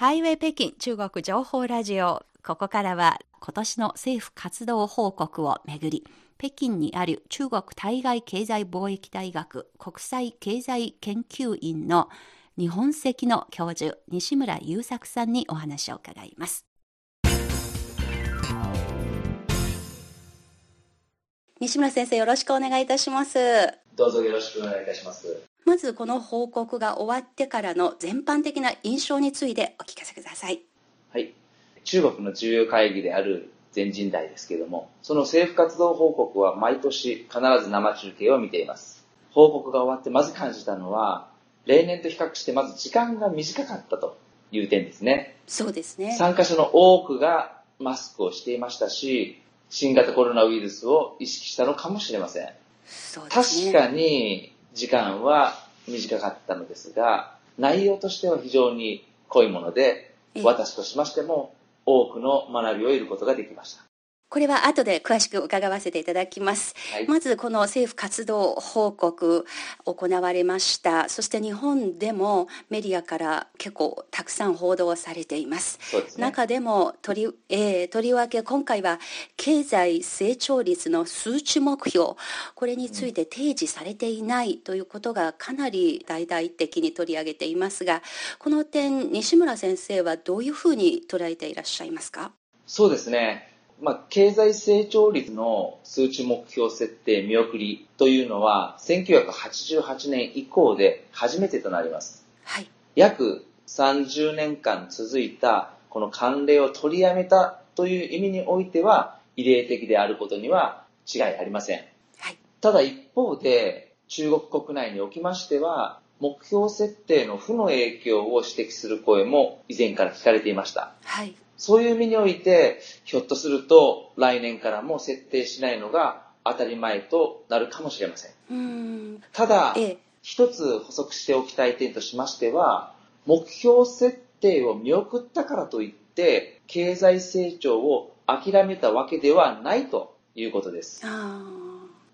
ハイウェイ北京中国情報ラジオ。ここからは今年の政府活動報告をめぐり、北京にある中国対外経済貿易大学国際経済研究院の日本籍の教授、西村優作さんにお話を伺います。西村先生、よろしくお願いいたします。どうぞよろしくお願いいたします。まずこの報告が終わってからの全般的な印象についてお聞かせください。はい。中国の重要会議である全人代ですけれども、その政府活動報告は毎年必ず生中継を見ています。報告が終わってまず感じたのは、例年と比較してまず時間が短かったという点ですね。そうですね。参加者の多くがマスクをしていましたし、新型コロナウイルスを意識したのかもしれません。そうですね、確かに時間は短かったのですが、内容としては非常に濃いもので、私としましても多くの学びを得ることができました。これは後で詳しく伺わせていただきます。はい、まずこの政府活動報告行われました。そして日本でもメディアから結構たくさん報道されています。すね、中でもとり,、えー、とりわけ今回は経済成長率の数値目標、これについて提示されていないということがかなり大々的に取り上げていますが、この点西村先生はどういうふうに捉えていらっしゃいますか？そうですね。まあ、経済成長率の数値目標設定見送りというのは、1988年以降で初めてとなります。はい。約30年間続いたこの慣例を取りやめたという意味においては、異例的であることには違いありません。はい。ただ一方で、中国国内におきましては、目標設定の負の影響を指摘する声も以前から聞かれていました。はい。そういう意味において、ひょっとすると来年からも設定しないのが当たり前となるかもしれません。んただ、ええ、一つ補足しておきたい点としましては、目標設定を見送ったからといって、経済成長を諦めたわけではないということです。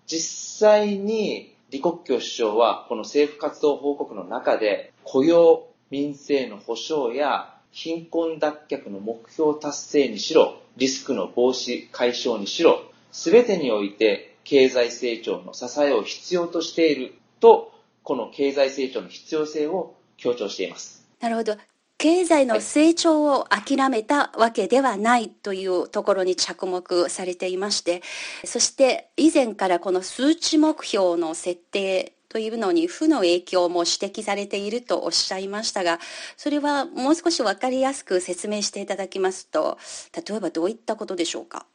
実際に李克強首相はこの政府活動報告の中で雇用、民生の保障や貧困脱却の目標達成にしろ、リスクの防止解消にしろ、すべてにおいて経済成長の支えを必要としていると、この経済成長の必要性を強調しています。なるほど。経済の成長を諦めたわけではないというところに着目されていまして、そして以前からこの数値目標の設定というのに負の影響も指摘されているとおっしゃいましたが、それはもう少し分かりやすく説明していただきますと、例えばどういったことでしょうか？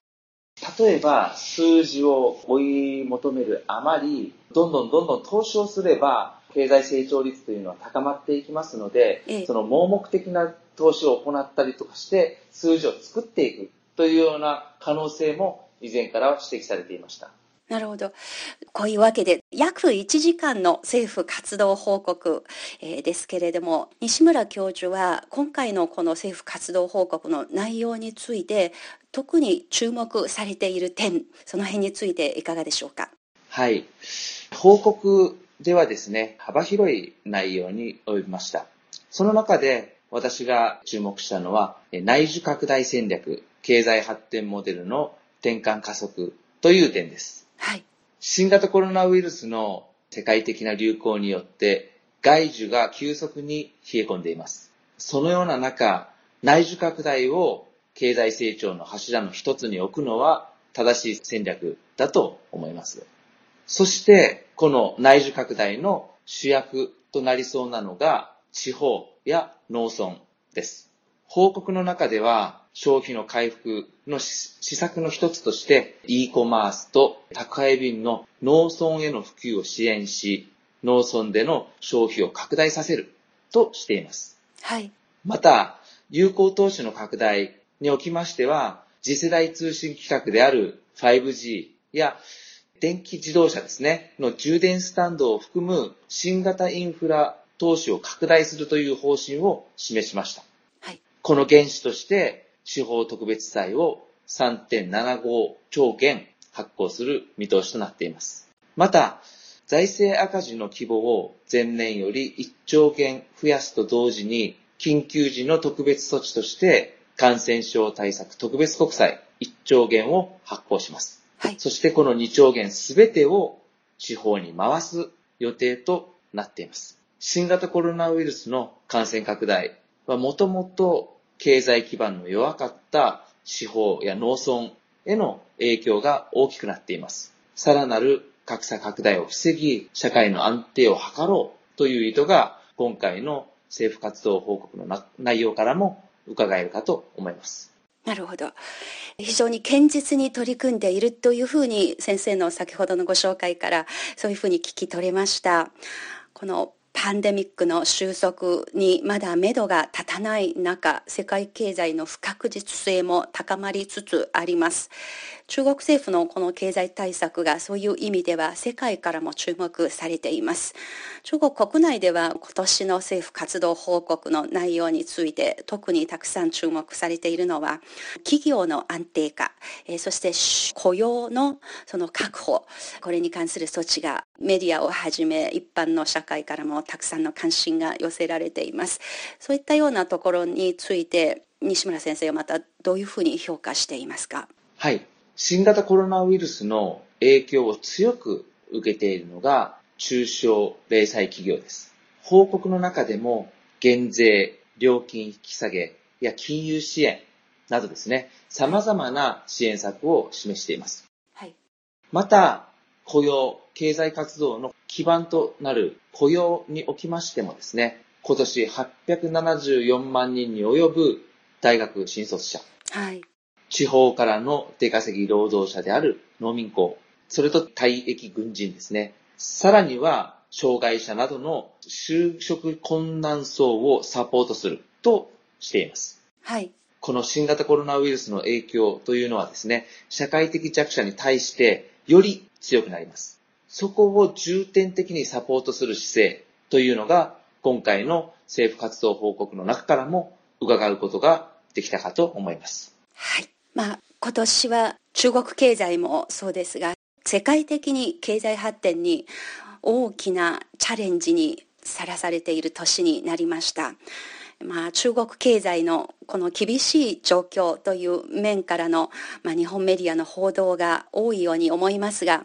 例えば、数字を追い求めるあまり、どんどんどんどん投資をすれば、経済成長率というのは高まっていきますので、ええ、その盲目的な投資を行ったりとかして、数字を作っていくというような可能性も以前から指摘されていました。なるほど。こういうわけで、約1時間の政府活動報告、えー、ですけれども、西村教授は今回のこの政府活動報告の内容について、特に注目されている点、その辺についていかがでしょうか？はい。報告ではですね、幅広い内容に及びました。その中で私が注目したのは、内需拡大戦略、経済発展モデルの転換加速という点です。はい。新型コロナウイルスの世界的な流行によって外需が急速に冷え込んでいます。そのような中、内需拡大を経済成長の柱の一つに置くのは正しい戦略だと思います。そして、この内需拡大の主役となりそうなのが地方や農村です。報告の中では消費の回復の施策の一つとして e コマースと宅配便の農村への普及を支援し、農村での消費を拡大させるとしています。はい。また、有効投資の拡大におきましては、次世代通信規格である 5G や電気自動車ですね、の充電スタンドを含む新型インフラ投資を拡大するという方針を示しました。この原資として地方特別債を3.75兆元発行する見通しとなっています。また、財政赤字の規模を前年より1兆元増やすと同時に緊急時の特別措置として感染症対策特別国債1兆元を発行します。はい、そしてこの2兆元すべてを地方に回す予定となっています。新型コロナウイルスの感染拡大はもともと経済基盤の弱かった地方や農村への影響が大きくなっています。さらなる格差拡大を防ぎ、社会の安定を図ろうという意図が今回の政府活動報告の内容からも伺えるかと思います。なるほど。非常に堅実に取り組んでいるというふうに先生の先ほどのご紹介からそういうふうに聞き取れました。このパンデミックの収束にまだ目処が立たない中、世界経済の不確実性も高まりつつあります。中国政府のこの経済対策がそういう意味では世界からも注目されています。中国国内では今年の政府活動報告の内容について特にたくさん注目されているのは企業の安定化、えそして雇用のその確保、これに関する措置がメディアをはじめ一般の社会からもたくさんの関心が寄せられています。そういったようなところについて西村先生はまたどういうふうに評価していますか？はい。新型コロナウイルスの影響を強く受けているのが中小零細企業です。報告の中でも減税、料金引き下げや金融支援などですね、様々な支援策を示しています。はい、また、雇用、経済活動の基盤となる雇用におきましてもですね、今年874万人に及ぶ大学新卒者、はい、地方からの出稼ぎ労働者である農民工、それと退役軍人ですね。さらには、障害者などの就職困難層をサポートするとしています。はい。この新型コロナウイルスの影響というのはですね、社会的弱者に対してより強くなります。そこを重点的にサポートする姿勢というのが、今回の政府活動報告の中からも伺うことができたかと思います。はい。まあ、今年は中国経済もそうですが、世界的に経済発展に大きなチャレンジにさらされている年になりました。まあ、中国経済のこの厳しい状況という面からの、まあ、日本メディアの報道が多いように思いますが、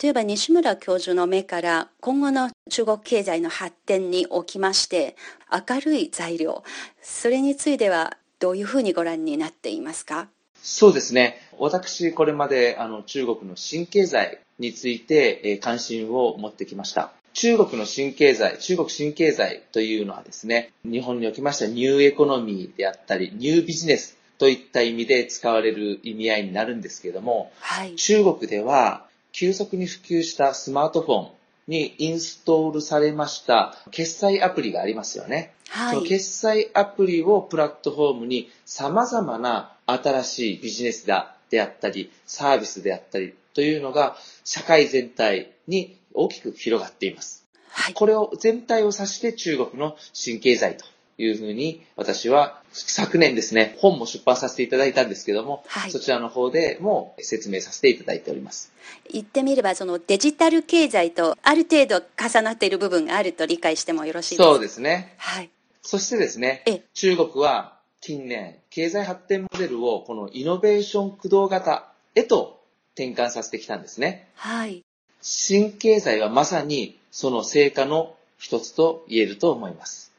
例えば西村教授の目から今後の中国経済の発展におきまして明るい材料、それについてはどういうふうにご覧になっていますか？そうですね。私、これまであの中国の新経済について、え関心を持ってきました。中国の新経済、中国新経済というのはですね、日本におきましてはニューエコノミーであったり、ニュービジネスといった意味で使われる意味合いになるんですけれども、はい、中国では急速に普及したスマートフォンにインストールされました決済アプリがありますよね。はい、その決済アプリをプラットフォームに様々な新しいビジネスだであったり、サービスであったりというのが社会全体に大きく広がっています。はい、これを全体を指して中国の新経済というふうに私は昨年ですね、本も出版させていただいたんですけども、はい、そちらの方でも説明させていただいております。言ってみれば、そのデジタル経済とある程度重なっている部分があると理解してもよろしいですか？そうですね。はい。そしてですね、中国は近年、経済発展モデルをこのイノベーション駆動型へと転換させてきたんですね。はい。新経済はまさにその成果の一つと言えると思います。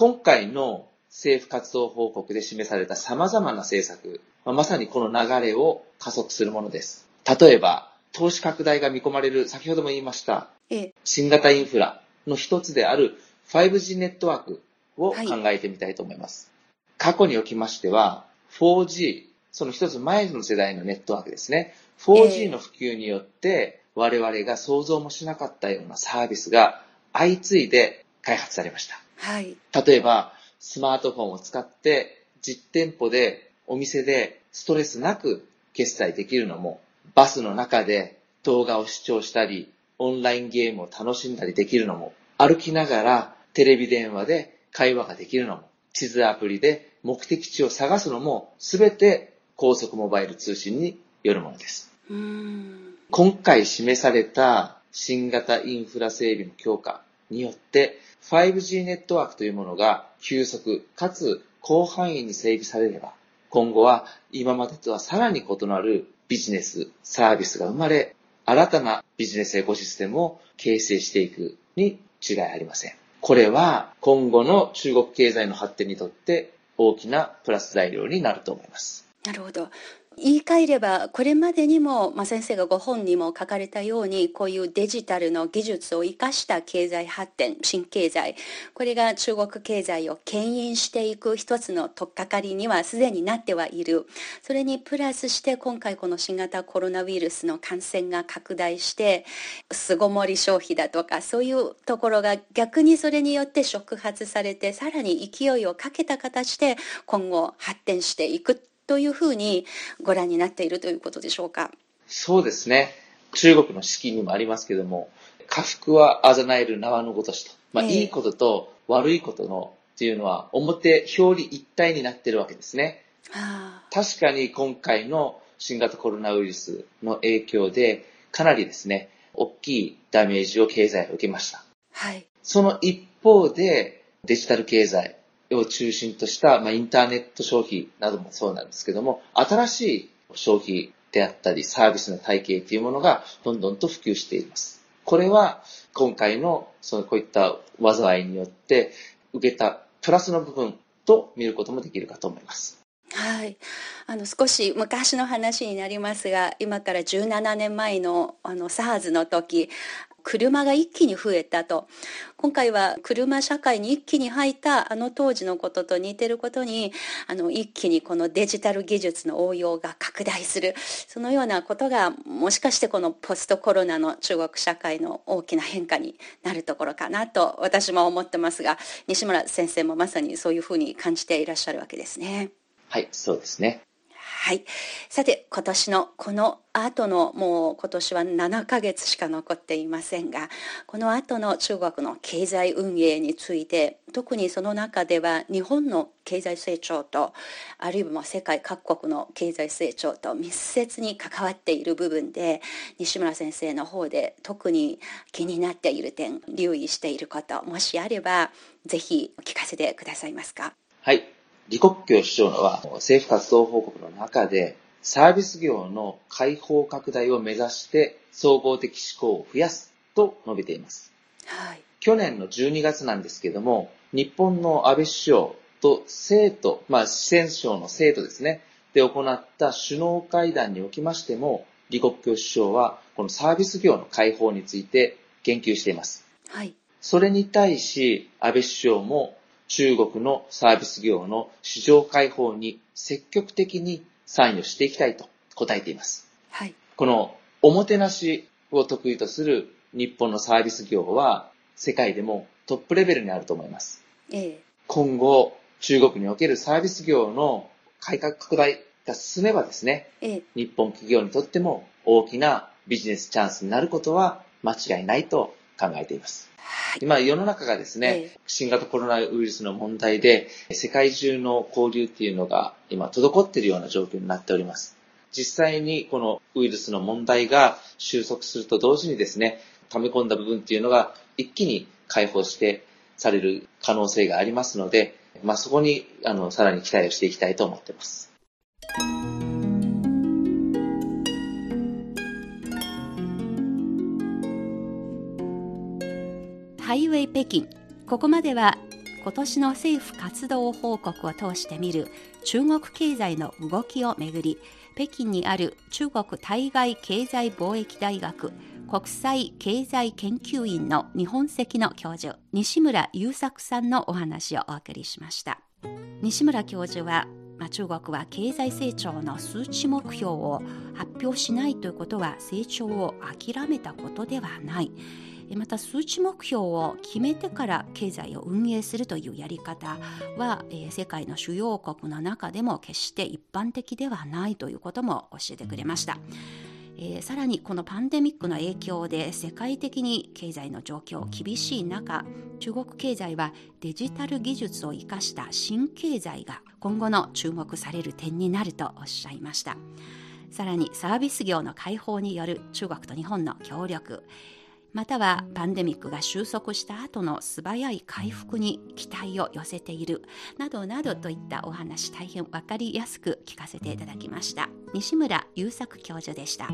はい、今回の政府活動報告で示された様々な政策、まさにこの流れを加速するものです。例えば、投資拡大が見込まれる、先ほども言いました、新型インフラの一つである 5G ネットワークを考えてみたいと思います。はい、過去におきましては、4G、その一つ前の世代のネットワークですね。4G の普及によって、我々が想像もしなかったようなサービスが相次いで開発されました。はい。例えば、スマートフォンを使って実店舗でお店でストレスなく決済できるのも、バスの中で動画を視聴したり、オンラインゲームを楽しんだりできるのも、歩きながらテレビ電話で会話ができるのも、地図アプリで目的地を探すのも、すべて高速モバイル通信によるものです。今回示された新型インフラ整備の強化によって 5G ネットワークというものが急速かつ広範囲に整備されれば今後は今までとはさらに異なるビジネス、サービスが生まれ新たなビジネスエコシステムを形成していくに違いありません。これは今後の中国経済の発展にとって大きなプラス材料になると思います。なるほど。言い換えればこれまでにも、まあ、先生がご本にも書かれたようにこういうデジタルの技術を生かした経済発展新経済これが中国経済を牽引していく一つの取っかかりにはすでになってはいる。それにプラスして今回この新型コロナウイルスの感染が拡大して巣ごもり消費だとかそういうところが逆にそれによって触発されてさらに勢いをかけた形で今後発展していく。というふうにご覧になっているということでしょうか？そうですね。中国の式にもありますけども、家福はあざなえる縄のごとしと。まあ、えー、いいことと悪いことのっていうのは表表裏一体になってるわけですね。確かに今回の新型コロナウイルスの影響でかなりですね、大きいダメージを経済が受けました。はい。その一方でデジタル経済、を中心とした、まあ、インターネット消費などもそうなんですけども、新しい消費であったり、サービスの体系というものがどんどんと普及しています。これは今回のそのこういった災いによって受けたプラスの部分と見ることもできるかと思います。はい、あの少し昔の話になりますが今から17年前のあの SARS の時車が一気に増えたと今回は車社会に一気に入ったあの当時のことと似てることにあの一気にこのデジタル技術の応用が拡大するそのようなことがもしかしてこのポストコロナの中国社会の大きな変化になるところかなと私も思ってますが西村先生もまさにそういうふうに感じていらっしゃるわけですね。はい、そうですね。はい。さて、今年のこの後のもう今年は7ヶ月しか残っていませんが、この後の中国の経済運営について、特にその中では日本の経済成長と、あるいは世界各国の経済成長と密接に関わっている部分で、西村先生の方で特に気になっている点、留意していること、もしあれば、ぜひお聞かせてくださいますか？はい。李克強首相は政府活動報告の中で、サービス業の開放拡大を目指して総合的思考を増やすと述べています。はい、去年の12月なんですけども、日本の安倍首相と生徒、まあ、四川省の生徒ですね、で行った首脳会談におきましても、李克強首相はこのサービス業の開放について言及しています。はい。それに対し、安倍首相も中国のサービス業の市場開放に積極的に参与していきたいと答えています。はい。このおもてなしを得意とする日本のサービス業は世界でもトップレベルにあると思います。ええ、今後、中国におけるサービス業の改革拡大が進めばですね、ええ、日本企業にとっても大きなビジネスチャンスになることは間違いないと考えています。今世の中がですね、新型コロナウイルスの問題で、世界中の交流っていうのが今滞っているような状況になっております。実際にこのウイルスの問題が収束すると同時にですね、溜め込んだ部分っていうのが一気に解放してされる可能性がありますので、まあ、そこにあのさらに期待をしていきたいと思っています。ハイウェイ北京。ここまでは今年の政府活動報告を通して見る中国経済の動きをめぐり北京にある中国対外経済貿易大学国際経済研究院の日本籍の教授西村優作さんのお話をお送りしました。西村教授はま中国は経済成長の数値目標を発表しないということは成長を諦めたことではない。また数値目標を決めてから経済を運営するというやり方は、世界の主要国の中でも決して一般的ではないということも教えてくれました。えー、さらにこのパンデミックの影響で世界的に経済の状況厳しい中中国経済はデジタル技術を生かした新経済が今後の注目される点になるとおっしゃいましたさらにサービス業の開放による中国と日本の協力またはパンデミックが収束した後の素早い回復に期待を寄せているなどなどといったお話大変分かりやすく聞かせていただきました西村優作教授でした。